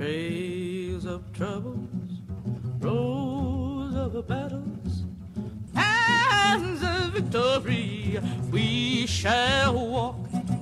Trails of troubles, rows of battles, hands of victory, we shall walk.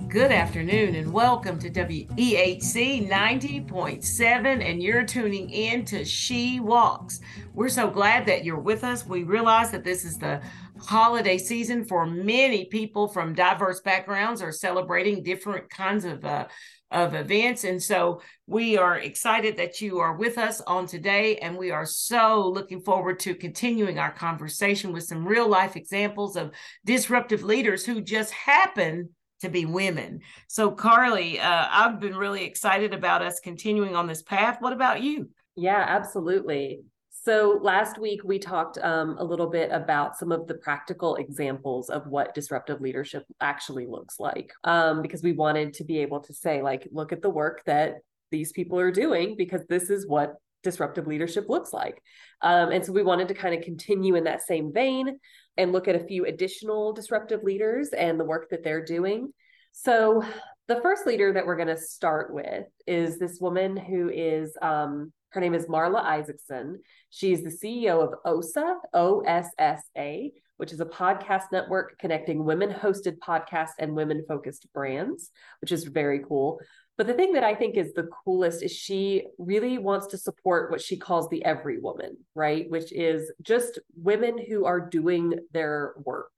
Good afternoon and welcome to WEHC 90.7 and you're tuning in to She Walks. We're so glad that you're with us. We realize that this is the holiday season for many people from diverse backgrounds are celebrating different kinds of uh, of events. And so we are excited that you are with us on today and we are so looking forward to continuing our conversation with some real life examples of disruptive leaders who just happen to be women. So Carleigh uh, i've been really excited about us continuing on this path. What about you? Yeah absolutely so last week we talked um, a little bit about some of the practical examples of what disruptive leadership actually looks like, um, because we wanted to be able to say, like, look at the work that these people are doing, because this is what disruptive leadership looks like. Um, and so we wanted to kind of continue in that same vein and look at a few additional disruptive leaders and the work that they're doing. So the first leader that we're going to start with is this woman who is um, her name is Marla Isaacson. She's the CEO of OSSA, O S S A, which is a podcast network connecting women hosted podcasts and women focused brands, which is very cool. But the thing that I think is the coolest is she really wants to support what she calls the every woman, right? Which is just women who are doing their work.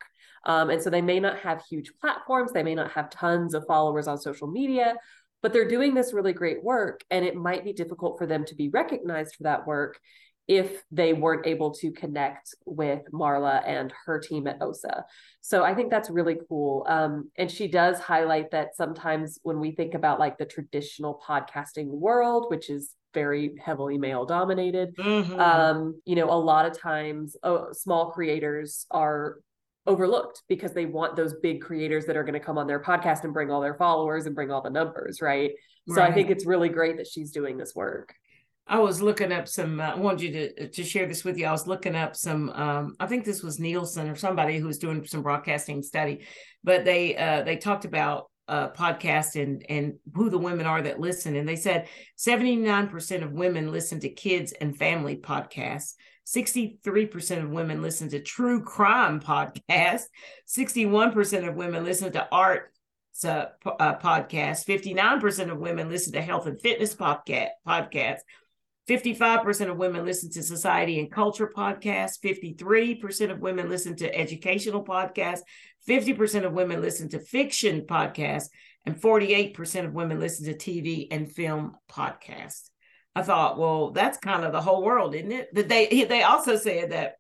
Um, and so they may not have huge platforms, they may not have tons of followers on social media, but they're doing this really great work and it might be difficult for them to be recognized for that work if they weren't able to connect with Marla and her team at OSSA So I think that's really cool. Um, and she does highlight that sometimes when we think about like the traditional podcasting world, which is very heavily male dominated, mm-hmm. um, you know, a lot of times oh, small creators are overlooked because they want those big creators that are going to come on their podcast and bring all their followers and bring all the numbers, right? right. So I think it's really great that she's doing this work. I was looking up some. Uh, I wanted you to to share this with you. I was looking up some. Um, I think this was Nielsen or somebody who was doing some broadcasting study, but they uh, they talked about uh, podcast and and who the women are that listen, and they said seventy nine percent of women listen to kids and family podcasts. 63% of women listen to true crime podcasts. 61% of women listen to art uh, uh, podcasts. 59% of women listen to health and fitness podcast, podcasts. 55% of women listen to society and culture podcasts. 53% of women listen to educational podcasts. 50% of women listen to fiction podcasts. And 48% of women listen to TV and film podcasts. I thought, well, that's kind of the whole world, isn't it? That they they also said that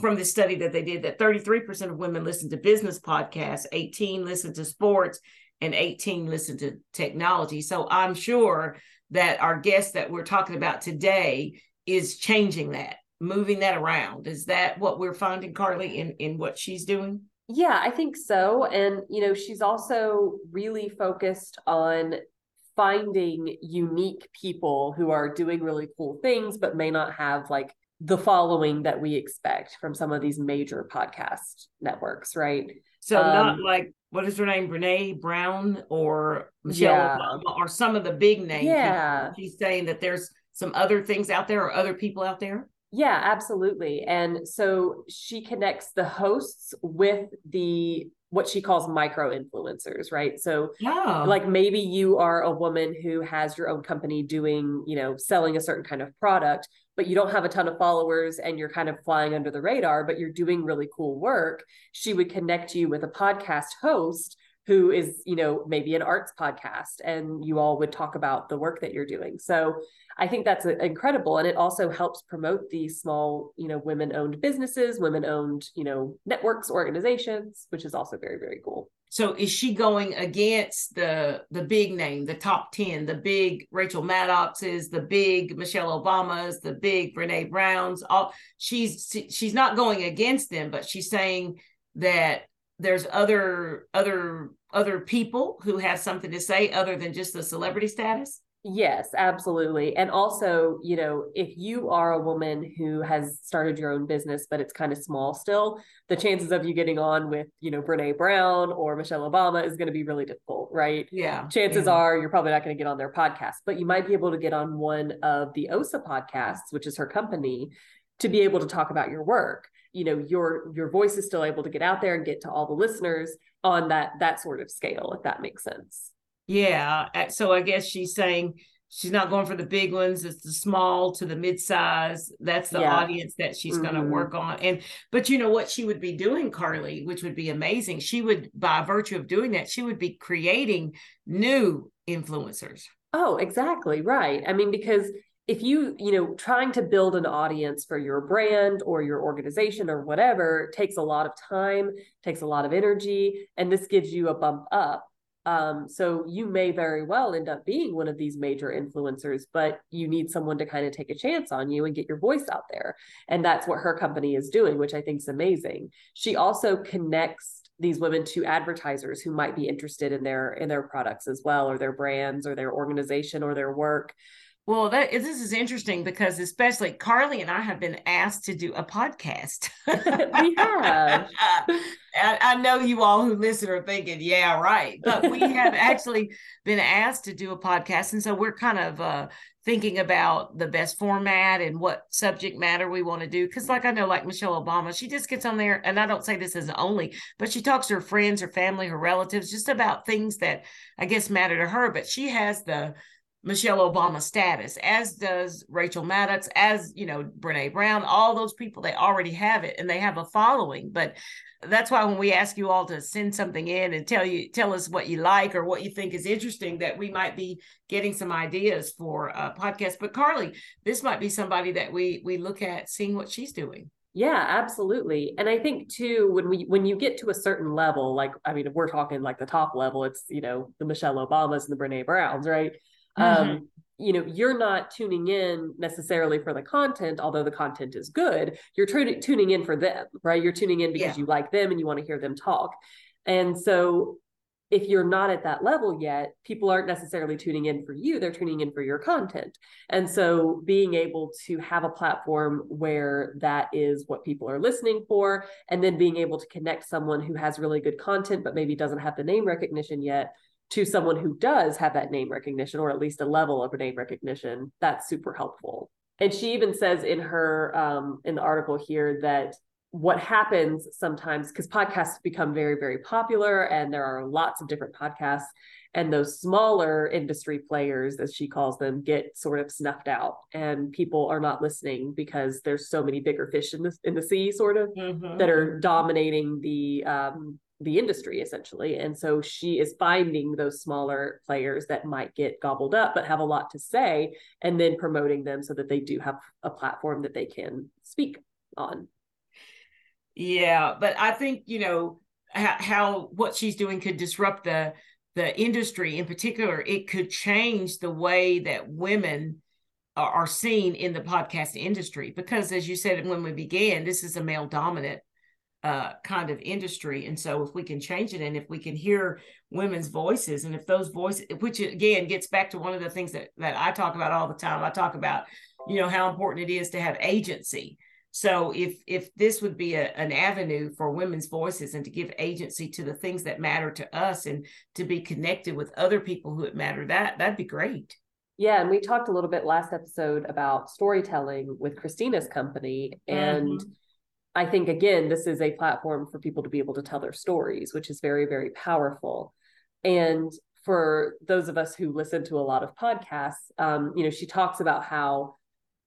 from the study that they did that 33% of women listen to business podcasts, 18 listen to sports, and 18 listen to technology. So I'm sure that our guest that we're talking about today is changing that, moving that around. Is that what we're finding, Carleigh, in, in what she's doing? Yeah, I think so. And, you know, she's also really focused on finding unique people who are doing really cool things, but may not have like the following that we expect from some of these major podcast networks, right? So um, not like what is her name, Brene Brown or Michelle yeah. Obama or some of the big names. Yeah, she's saying that there's some other things out there or other people out there. Yeah, absolutely. And so she connects the hosts with the what she calls micro influencers, right? So, yeah. like maybe you are a woman who has your own company doing, you know, selling a certain kind of product, but you don't have a ton of followers and you're kind of flying under the radar, but you're doing really cool work. She would connect you with a podcast host who is, you know, maybe an arts podcast and you all would talk about the work that you're doing. So, I think that's uh, incredible. And it also helps promote these small, you know, women owned businesses, women owned, you know, networks, organizations, which is also very, very cool. So is she going against the the big name, the top 10, the big Rachel Maddoxes, the big Michelle Obamas, the big Brene Browns, all she's she's not going against them, but she's saying that there's other other other people who have something to say other than just the celebrity status? Yes, absolutely. And also, you know, if you are a woman who has started your own business, but it's kind of small still, the chances of you getting on with, you know, Brene Brown or Michelle Obama is going to be really difficult, right? Yeah. Chances yeah. are you're probably not going to get on their podcast, but you might be able to get on one of the OSSA podcasts, which is her company, to be able to talk about your work. You know, your your voice is still able to get out there and get to all the listeners on that that sort of scale, if that makes sense. Yeah. So I guess she's saying she's not going for the big ones. It's the small to the mid-size. That's the yeah. audience that she's mm-hmm. going to work on. And but you know what she would be doing, Carleigh, which would be amazing. She would, by virtue of doing that, she would be creating new influencers. Oh, exactly. Right. I mean, because if you you know trying to build an audience for your brand or your organization or whatever takes a lot of time takes a lot of energy and this gives you a bump up um, so you may very well end up being one of these major influencers, but you need someone to kind of take a chance on you and get your voice out there. And that's what her company is doing, which I think is amazing. She also connects these women to advertisers who might be interested in their in their products as well or their brands or their organization or their work well, that this is interesting because especially Carleigh and I have been asked to do a podcast. we have. I, I, know you all who listen are thinking, yeah, right. But we have actually been asked to do a podcast. And so we're kind of uh, thinking about the best format and what subject matter we want to do. Cause like I know, like Michelle Obama, she just gets on there, and I don't say this as only, but she talks to her friends, her family, her relatives, just about things that I guess matter to her. But she has the Michelle Obama status, as does Rachel Maddox, as you know, Brene Brown, all those people, they already have it and they have a following. But that's why when we ask you all to send something in and tell you tell us what you like or what you think is interesting, that we might be getting some ideas for a podcast. But Carleigh, this might be somebody that we we look at seeing what she's doing. Yeah, absolutely. And I think too, when we when you get to a certain level, like I mean, if we're talking like the top level, it's you know the Michelle Obamas and the Brene Browns, right? Mm-hmm. Um, you know, you're not tuning in necessarily for the content, although the content is good. You're t- tuning in for them, right? You're tuning in because yeah. you like them and you want to hear them talk. And so if you're not at that level yet, people aren't necessarily tuning in for you, they're tuning in for your content. And so being able to have a platform where that is what people are listening for, and then being able to connect someone who has really good content, but maybe doesn't have the name recognition yet to someone who does have that name recognition or at least a level of name recognition that's super helpful and she even says in her um, in the article here that what happens sometimes because podcasts become very very popular and there are lots of different podcasts and those smaller industry players as she calls them get sort of snuffed out and people are not listening because there's so many bigger fish in the in the sea sort of mm-hmm. that are dominating the um, the industry essentially. And so she is finding those smaller players that might get gobbled up but have a lot to say and then promoting them so that they do have a platform that they can speak on. Yeah, but I think, you know, how, how what she's doing could disrupt the the industry in particular. It could change the way that women are, are seen in the podcast industry because as you said when we began, this is a male dominant uh, kind of industry. And so, if we can change it, and if we can hear women's voices, and if those voices, which again gets back to one of the things that that I talk about all the time, I talk about, you know, how important it is to have agency. So, if if this would be a, an avenue for women's voices and to give agency to the things that matter to us, and to be connected with other people who it matter, that that'd be great. Yeah, and we talked a little bit last episode about storytelling with Christina's company, and mm-hmm I think again, this is a platform for people to be able to tell their stories, which is very, very powerful. And for those of us who listen to a lot of podcasts, um, you know, she talks about how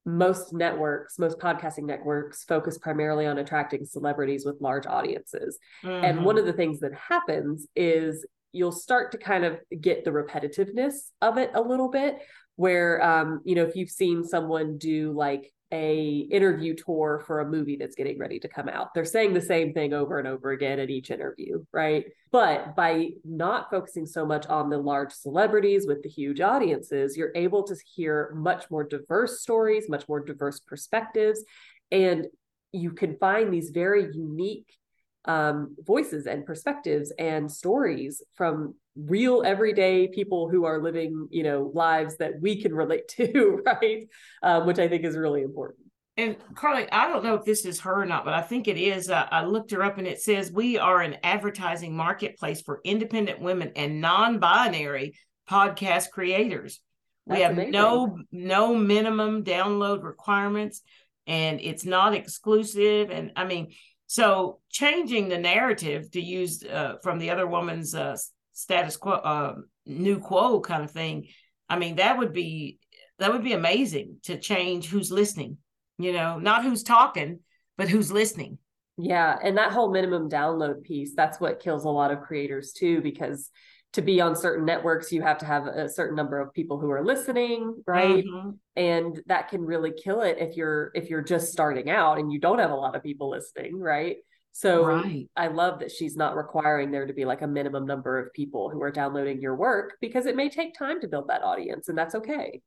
most networks, most podcasting networks focus primarily on attracting celebrities with large audiences. Mm-hmm. And one of mm-hmm. the things that happens is you'll start to kind of get the repetitiveness of it a little bit where um, you know if you've seen someone do like a interview tour for a movie that's getting ready to come out. They're saying the same thing over and over again at each interview, right? But by not focusing so much on the large celebrities with the huge audiences, you're able to hear much more diverse stories, much more diverse perspectives, and you can find these very unique um, voices and perspectives and stories from real everyday people who are living you know lives that we can relate to right um, which i think is really important and Carleigh, I don't know if this is her or not, but I think it is. Uh, I looked her up and it says we are an advertising marketplace for independent women and non-binary podcast creators. That's we have amazing. no no minimum download requirements and it's not exclusive and I mean so changing the narrative to use uh, from the other woman's uh, status quo uh, new quo kind of thing. I mean that would be that would be amazing to change who's listening you know, not who's talking, but who's listening. Yeah. And that whole minimum download piece, that's what kills a lot of creators too, because to be on certain networks, you have to have a certain number of people who are listening, right? Mm-hmm. And that can really kill it if you're if you're just starting out and you don't have a lot of people listening, right? So right. I love that she's not requiring there to be like a minimum number of people who are downloading your work because it may take time to build that audience and that's okay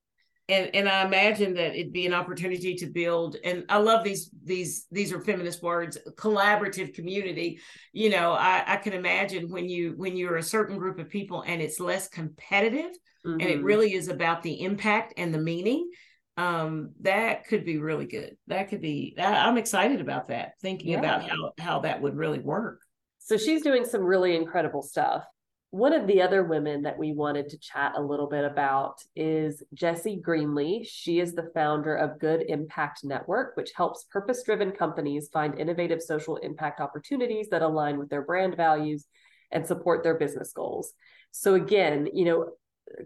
and and I imagine that it'd be an opportunity to build and I love these these these are feminist words collaborative community you know I I can imagine when you when you're a certain group of people and it's less competitive mm-hmm. and it mm-hmm. really is about the impact and the meaning um that could be really good that could be I'm excited about that thinking yeah. about how how that would really work so she's doing some really incredible stuff one of the other women that we wanted to chat a little bit about is Jessie Greenlee. She is the founder of Good Impact Network, which helps purpose driven companies find innovative social impact opportunities that align with their brand values and support their business goals. So, again, you know,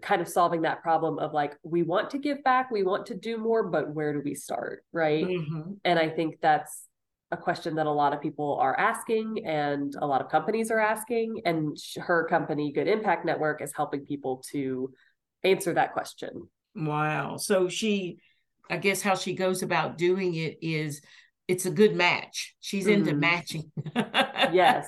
kind of solving that problem of like, we want to give back, we want to do more, but where do we start? Right. Mm-hmm. And I think that's a question that a lot of people are asking and a lot of companies are asking and her company good impact network is helping people to answer that question. Wow. So she i guess how she goes about doing it is it's a good match. She's mm-hmm. into matching. Yes.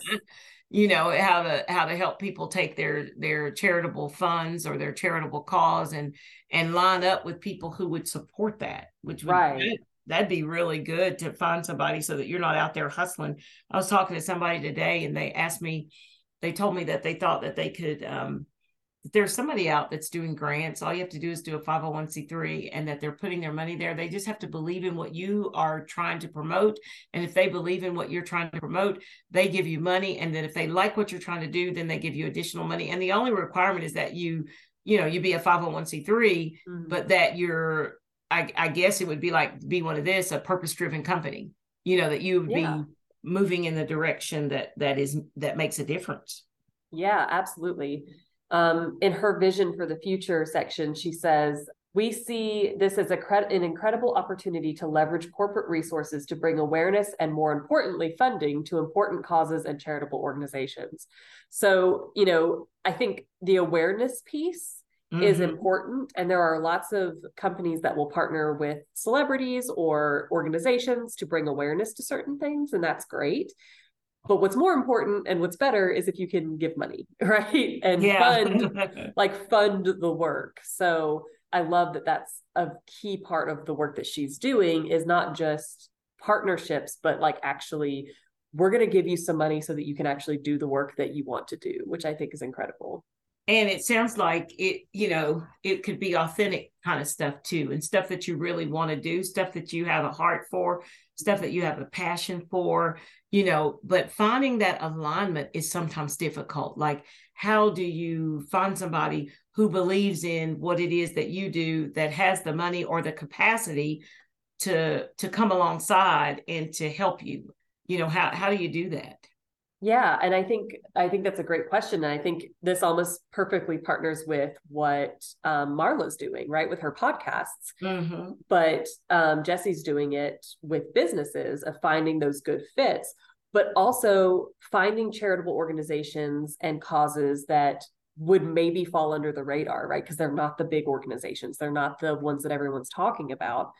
You know how to how to help people take their their charitable funds or their charitable cause and and line up with people who would support that which would, right that'd be really good to find somebody so that you're not out there hustling. I was talking to somebody today and they asked me, they told me that they thought that they could, um, there's somebody out that's doing grants. All you have to do is do a 501c3 and that they're putting their money there. They just have to believe in what you are trying to promote. And if they believe in what you're trying to promote, they give you money. And then if they like what you're trying to do, then they give you additional money. And the only requirement is that you, you know, you be a 501c3, mm-hmm. but that you're I, I guess it would be like be one of this a purpose driven company you know that you would yeah. be moving in the direction that that is that makes a difference. Yeah absolutely. Um, in her vision for the future section she says we see this as a cre- an incredible opportunity to leverage corporate resources to bring awareness and more importantly funding to important causes and charitable organizations. So you know i think the awareness piece mm-hmm. is important. And there are lots of companies that will partner with celebrities or organizations to bring awareness to certain things. And that's great. But what's more important and what's better is if you can give money, right? And yeah. fund, like fund the work. So I love that that's a key part of the work that she's doing is not just partnerships, but like actually we're going to give you some money so that you can actually do the work that you want to do, which I think is incredible and it sounds like it you know it could be authentic kind of stuff too and stuff that you really want to do stuff that you have a heart for stuff that you have a passion for you know but finding that alignment is sometimes difficult. Like how do you find somebody who believes in what it is that you do that has the money or the capacity to to come alongside and to help you? You know how how do you do that yeah, and I think I think that's a great question, and I think this almost perfectly partners with what um, Marla's doing, right, with her podcasts. Mm-hmm. But um, Jessie's doing it with businesses of finding those good fits, but also finding charitable organizations and causes that would maybe fall under the radar, right? Because they're not the big organizations, they're not the ones that everyone's talking about.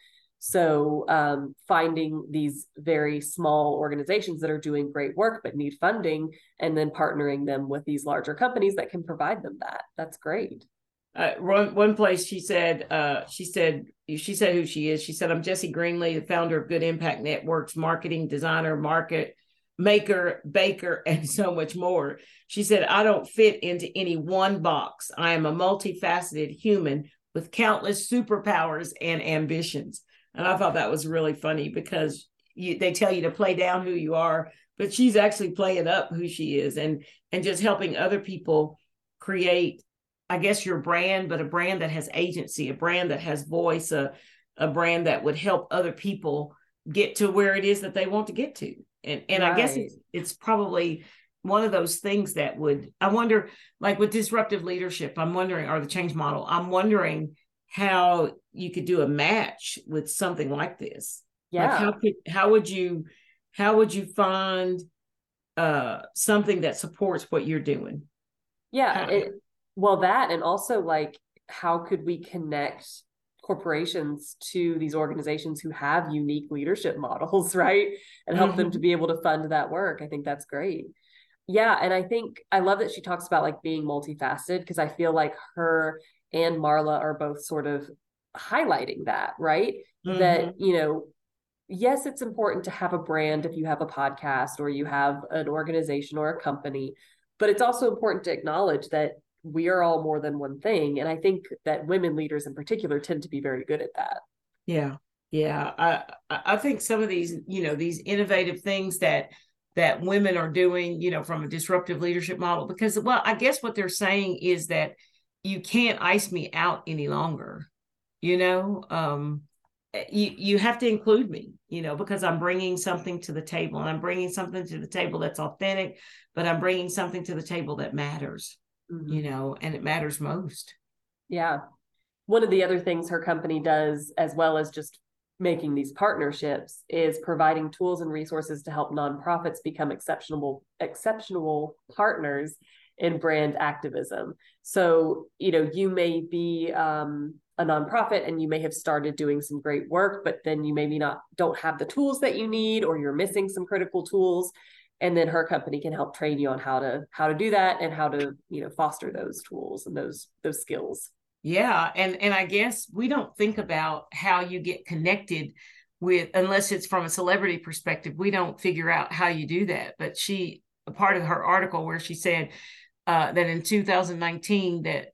So um, finding these very small organizations that are doing great work but need funding, and then partnering them with these larger companies that can provide them that. That's great. Uh, one one place she said uh, she said she said who she is. She said I'm Jesse Greenlee, the founder of Good Impact Networks, marketing designer, market maker, baker, and so much more. She said, I don't fit into any one box. I am a multifaceted human with countless superpowers and ambitions. And I thought that was really funny because you, they tell you to play down who you are, but she's actually playing up who she is and and just helping other people create, I guess, your brand, but a brand that has agency, a brand that has voice, a a brand that would help other people get to where it is that they want to get to and and right. i guess it's, it's probably one of those things that would i wonder like with disruptive leadership i'm wondering or the change model i'm wondering how you could do a match with something like this yeah like how could how would you how would you find uh something that supports what you're doing yeah it, well that and also like how could we connect corporations to these organizations who have unique leadership models, right? And help mm-hmm. them to be able to fund that work. I think that's great. Yeah. And I think I love that she talks about like being multifaceted because I feel like her and Marla are both sort of highlighting that, right? Mm-hmm. That, you know, yes, it's important to have a brand if you have a podcast or you have an organization or a company, but it's also important to acknowledge that we are all more than one thing and i think that women leaders in particular tend to be very good at that yeah yeah i i think some of these you know these innovative things that that women are doing you know from a disruptive leadership model because well i guess what they're saying is that you can't ice me out any longer you know um you you have to include me you know because i'm bringing something to the table and i'm bringing something to the table that's authentic but i'm bringing something to the table that matters mm-hmm. you know, and it matters most. Yeah. One of the other things her company does, as well as just making these partnerships, is providing tools and resources to help nonprofits become exceptional, exceptional partners in brand activism. So, you know, you may be um, a nonprofit and you may have started doing some great work, but then you maybe not don't have the tools that you need, or you're missing some critical tools. And then her company can help train you on how to how to do that and how to you know foster those tools and those those skills. Yeah. And and i guess we don't think about how you get connected with unless it's from a celebrity perspective we don't figure out how you do that. But she a part of her article where she said uh, that in 2019 that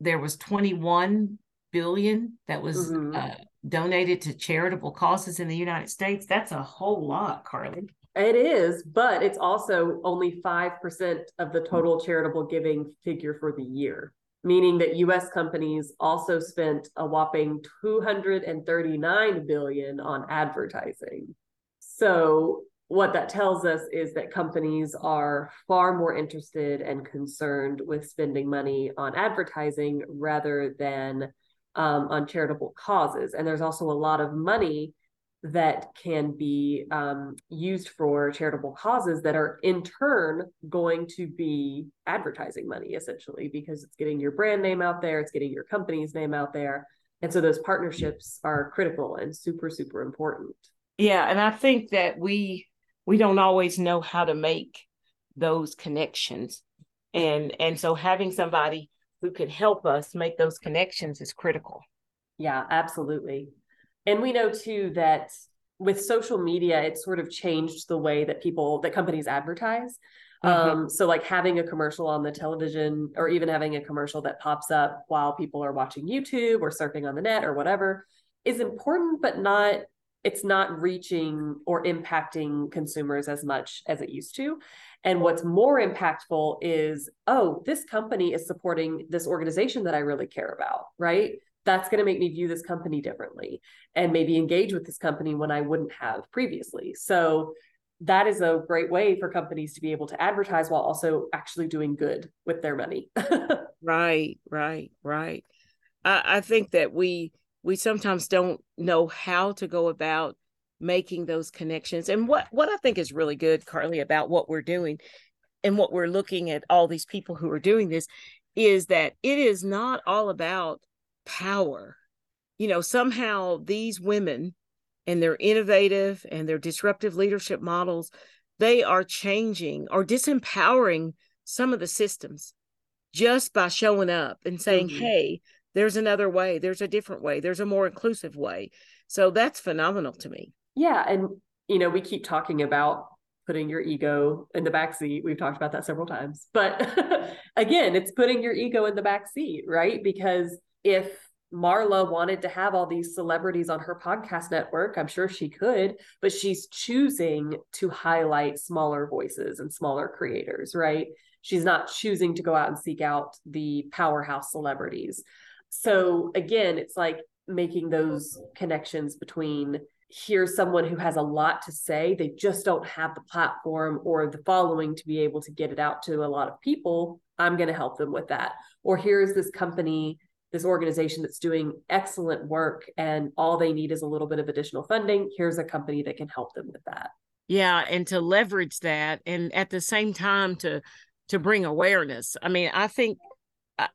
there was 21 billion that was mm-hmm. uh, donated to charitable causes in the united states that's a whole lot Carleigh it is, but it's also only 5% of the total charitable giving figure for the year, meaning that US companies also spent a whopping 239 billion on advertising. So what that tells us is that companies are far more interested and concerned with spending money on advertising rather than um, on charitable causes. And there's also a lot of money that can be um, used for charitable causes that are in turn going to be advertising money essentially because it's getting your brand name out there it's getting your company's name out there and so those partnerships are critical and super super important yeah and i think that we we don't always know how to make those connections and and so having somebody who can help us make those connections is critical yeah absolutely and we know too that with social media, it sort of changed the way that people, that companies advertise. Mm-hmm. Um, so like having a commercial on the television or even having a commercial that pops up while people are watching YouTube or surfing on the net or whatever is important, but not it's not reaching or impacting consumers as much as it used to. And what's more impactful is, oh, this company is supporting this organization that I really care about, right? that's going to make me view this company differently and maybe engage with this company when I wouldn't have previously. So that is a great way for companies to be able to advertise while also actually doing good with their money. right, right, right. I, I think that we we sometimes don't know how to go about making those connections. And what what I think is really good, Carleigh, about what we're doing and what we're looking at all these people who are doing this is that it is not all about power. You know, somehow these women and their innovative and their disruptive leadership models, they are changing or disempowering some of the systems just by showing up and saying, mm-hmm. hey, there's another way, there's a different way, there's a more inclusive way. So that's phenomenal to me. Yeah. And, you know, we keep talking about putting your ego in the back seat. We've talked about that several times. But again, it's putting your ego in the back seat, right? Because if Marla wanted to have all these celebrities on her podcast network, I'm sure she could, but she's choosing to highlight smaller voices and smaller creators, right? She's not choosing to go out and seek out the powerhouse celebrities. So again, it's like making those connections between here's someone who has a lot to say they just don't have the platform or the following to be able to get it out to a lot of people i'm going to help them with that. Or here's this company this organization that's doing excellent work and all they need is a little bit of additional funding here's a company that can help them with that. Yeah and to leverage that and at the same time to to bring awareness. I mean i think i,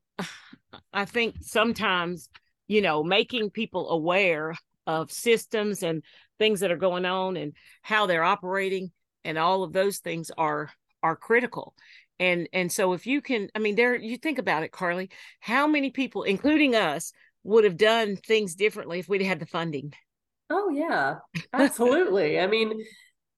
I think sometimes you know making people aware of systems and things that are going on and how they're operating and all of those things are are critical. And and so if you can i mean there you think about it Carleigh how many people including us would have done things differently if we'd had the funding? Oh yeah. Absolutely. I mean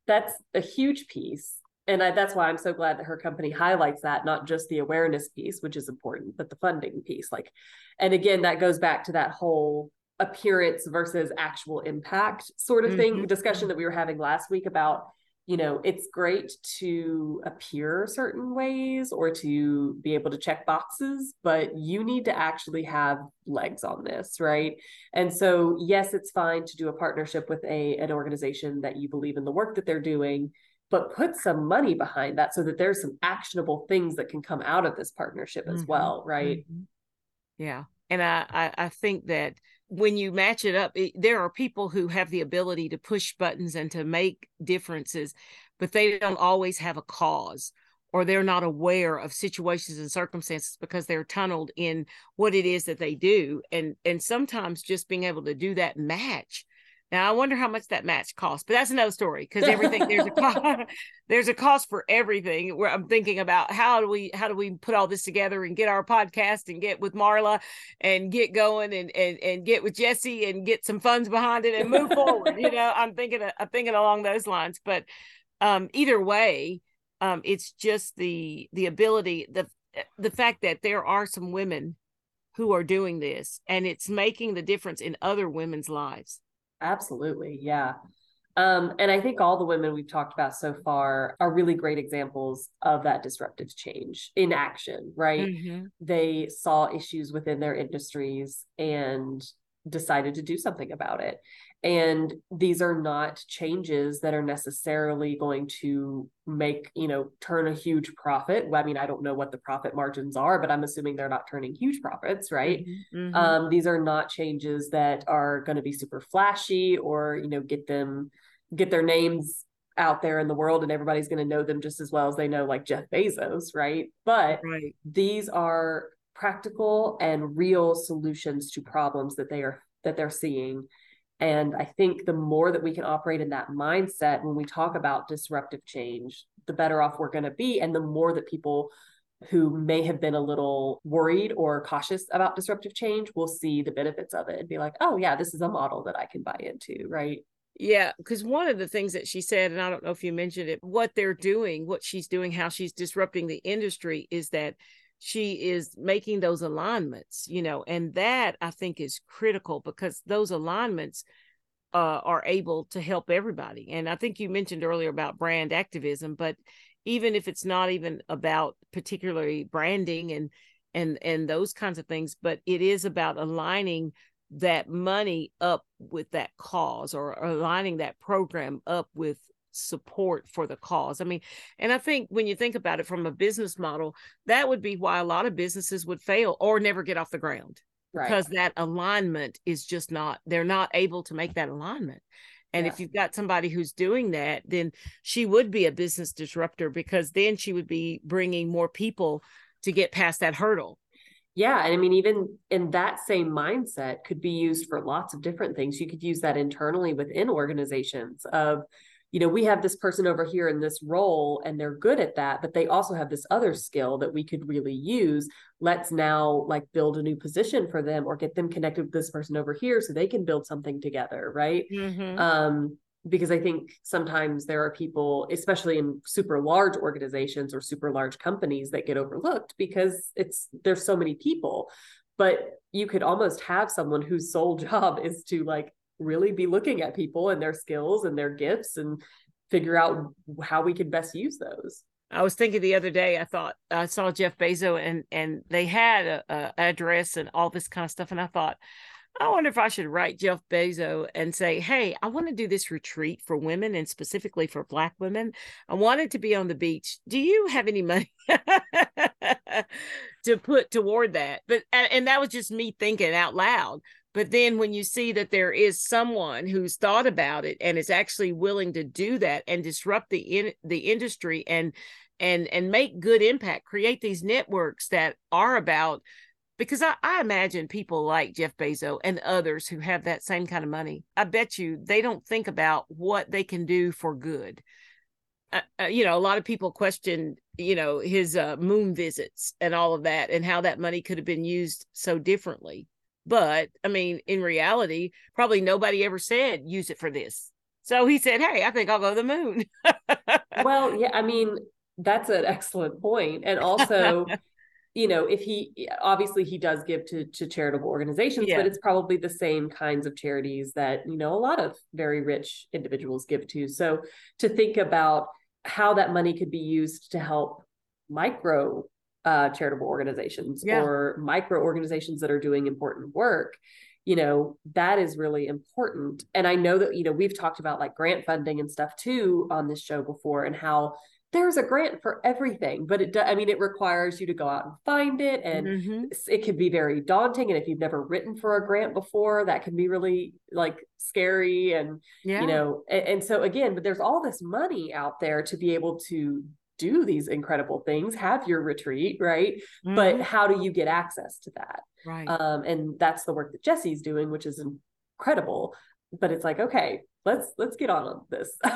that's a huge piece and I, that's why i'm so glad that her company highlights that not just the awareness piece which is important but the funding piece like and again that goes back to that whole appearance versus actual impact sort of thing mm-hmm. discussion that we were having last week about you know it's great to appear certain ways or to be able to check boxes but you need to actually have legs on this right and so yes it's fine to do a partnership with a an organization that you believe in the work that they're doing but put some money behind that so that there's some actionable things that can come out of this partnership as mm-hmm. well right mm-hmm. yeah and I, I i think that when you match it up, it, there are people who have the ability to push buttons and to make differences, but they don't always have a cause or they're not aware of situations and circumstances because they're tunneled in what it is that they do and and sometimes just being able to do that match now I wonder how much that match costs, but that's another story because everything there's a cost, there's a cost for everything. Where I'm thinking about how do we how do we put all this together and get our podcast and get with Marla and get going and and and get with Jesse and get some funds behind it and move forward. You know, I'm thinking I'm thinking along those lines. But um, either way, um, it's just the the ability the the fact that there are some women who are doing this and it's making the difference in other women's lives Absolutely. Yeah. Um, and I think all the women we've talked about so far are really great examples of that disruptive change in action, right? Mm-hmm. They saw issues within their industries and decided to do something about it. And these are not changes that are necessarily going to make, you know, turn a huge profit. I mean, I don't know what the profit margins are, but I'm assuming they're not turning huge profits, right? Mm-hmm. mm-hmm. Um, these are not changes that are going to be super flashy or, you know, get them, get their names out there in the world and everybody's going to know them just as well as they know like Jeff Bezos, right? But right. these are practical and real solutions to problems that they are that they're seeing and I think the more that we can operate in that mindset when we talk about disruptive change, the better off we're going to be. And the more that people who may have been a little worried or cautious about disruptive change will see the benefits of it and be like, oh, yeah, this is a model that I can buy into. Right. Yeah, because one of the things that she said, and I don't know if you mentioned it, what they're doing, what she's doing, how she's disrupting the industry is that she is making those alignments you know and that i think is critical because those alignments uh, are able to help everybody and i think you mentioned earlier about brand activism but even if it's not even about particularly branding and and and those kinds of things but it is about aligning that money up with that cause or aligning that program up with support for the cause. I mean, and I think when you think about it from a business model, that would be why a lot of businesses would fail or never get off the ground right. because that alignment is just not, they're not able to make that alignment. And yeah. if you've got somebody who's doing that, then she would be a business disruptor because then she would be bringing more people to get past that hurdle. Yeah. And I mean, even in that same mindset could be used for lots of different things. You could use that internally within organizations of, you know, we have this person over here in this role and they're good at that, but they also have this other skill that we could really use. Let's now like build a new position for them or get them connected with this person over here so they can build something together, right? Mm-hmm. Um, because I think sometimes there are people, especially in super large organizations or super large companies, that get overlooked because it's there's so many people. But you could almost have someone whose sole job is to like really be looking at people and their skills and their gifts and figure out how we can best use those. I was thinking the other day, I thought I saw Jeff Bezos and and they had a, a address and all this kind of stuff, and I thought, I wonder if I should write Jeff Bezos and say, Hey, I want to do this retreat for women and specifically for Black women. I wanted to be on the beach. Do you have any money to put toward that? But, and that was just me thinking out loud. But then when you see that there is someone who's thought about it and is actually willing to do that and disrupt the in, the industry and and and make good impact, create these networks that are about because I, I, imagine people like Jeff Bezos and others who have that same kind of money. I bet you they don't think about what they can do for good. Uh, uh, you know, a lot of people question, you know, his uh, moon visits and all of that, and how that money could have been used so differently. But I mean, in reality, probably nobody ever said use it for this. So he said, "Hey, I think I'll go to the moon." well, yeah, I mean, that's an excellent point, and also you know if he obviously he does give to to charitable organizations yeah. but it's probably the same kinds of charities that you know a lot of very rich individuals give to so to think about how that money could be used to help micro uh, charitable organizations yeah. or micro organizations that are doing important work you know that is really important and i know that you know we've talked about like grant funding and stuff too on this show before and how there's a grant for everything but it i mean it requires you to go out and find it and mm-hmm. it can be very daunting and if you've never written for a grant before that can be really like scary and yeah. you know and, and so again but there's all this money out there to be able to do these incredible things have your retreat right? Mm-hmm. but how do you get access to that? Right. Um and that's the work that jesse's doing which is incredible. But it's like okay let's let's get on this.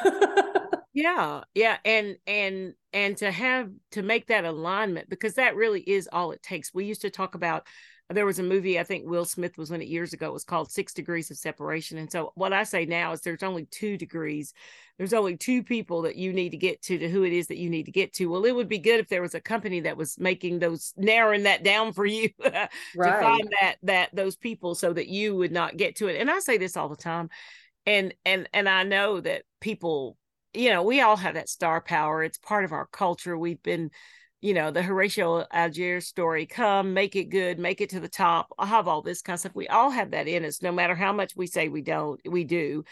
Yeah yeah and and and to have to make that alignment because that really is all it takes. We used to talk about there was a movie i think will smith was in it years ago it was called six degrees of separation and so what i say now is there's only two degrees there's only two people that you need to get to to who it is that you need to get to well it would be good if there was a company that was making those narrowing that down for you right. to find that that those people so that you would not get to it and i say this all the time and and and i know that people you know, we all have that star power. It's part of our culture. We've been, you know, the Horatio Alger story come, make it good, make it to the top. I have all this kind of stuff. We all have that in us, no matter how much we say we don't, we do.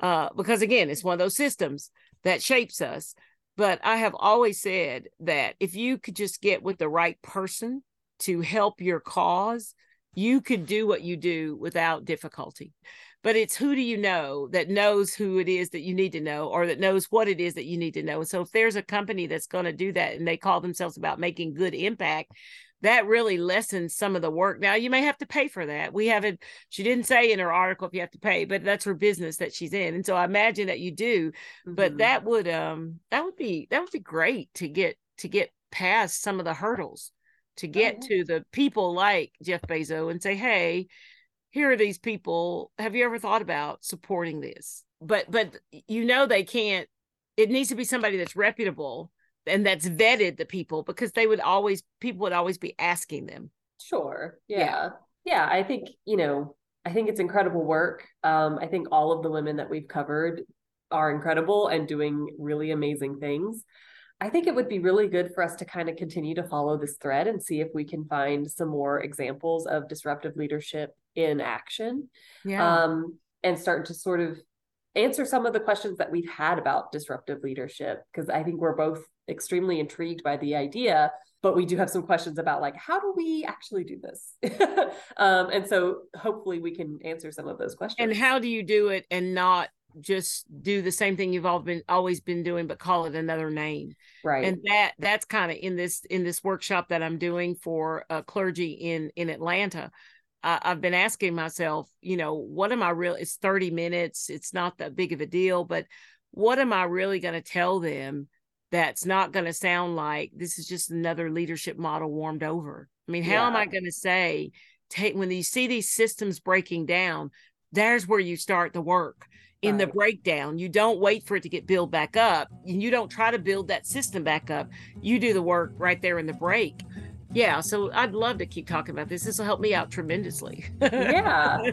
Uh, because again, it's one of those systems that shapes us. But I have always said that if you could just get with the right person to help your cause, you could do what you do without difficulty but it's who do you know that knows who it is that you need to know or that knows what it is that you need to know. And so if there's a company that's going to do that and they call themselves about making good impact, that really lessens some of the work. Now you may have to pay for that. We haven't she didn't say in her article if you have to pay, but that's her business that she's in. And so I imagine that you do. Mm-hmm. But that would um that would be that would be great to get to get past some of the hurdles to get oh, yeah. to the people like Jeff Bezos and say, hey, here are these people. Have you ever thought about supporting this? But but you know they can't it needs to be somebody that's reputable and that's vetted the people because they would always people would always be asking them. Sure. Yeah. Yeah, yeah i think you know i think it's incredible work. Um i think all of the women that we've covered are incredible and doing really amazing things I think it would be really good for us to kind of continue to follow this thread and see if we can find some more examples of disruptive leadership in action. Yeah. Um, and start to sort of answer some of the questions that we've had about disruptive leadership because I think we're both extremely intrigued by the idea but we do have some questions about like how do we actually do this um, and so hopefully we can answer some of those questions and how do you do it and not just do the same thing you've all been always been doing but call it another name. Right. And that that's kind of in this in this workshop that i'm doing for uh, clergy in in atlanta uh, i've been asking myself you know what am i real it's 30 minutes it's not that big of a deal but what am i really going to tell them that's not going to sound like this is just another leadership model warmed over? I mean how yeah. am i going to say take when you see these systems breaking down there's where you start the work in the breakdown. You don't wait for it to get built back up. And you don't try to build that system back up. You do the work right there in the break. Yeah. So I'd love to keep talking about this. This will help me out tremendously. yeah.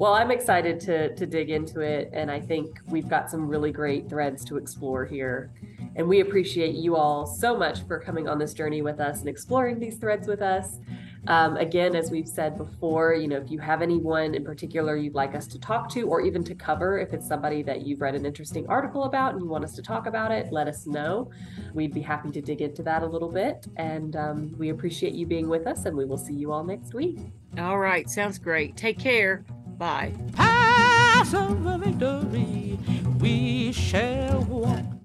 Well, I'm excited to to dig into it, and I think we've got some really great threads to explore here. And we appreciate you all so much for coming on this journey with us and exploring these threads with us. Um, again, as we've said before, you know, if you have anyone in particular you'd like us to talk to or even to cover, if it's somebody that you've read an interesting article about and you want us to talk about it, let us know. We'd be happy to dig into that a little bit. And um, we appreciate you being with us, and we will see you all next week. All right. Sounds great. Take care. Bye. Pass of victory, we shall walk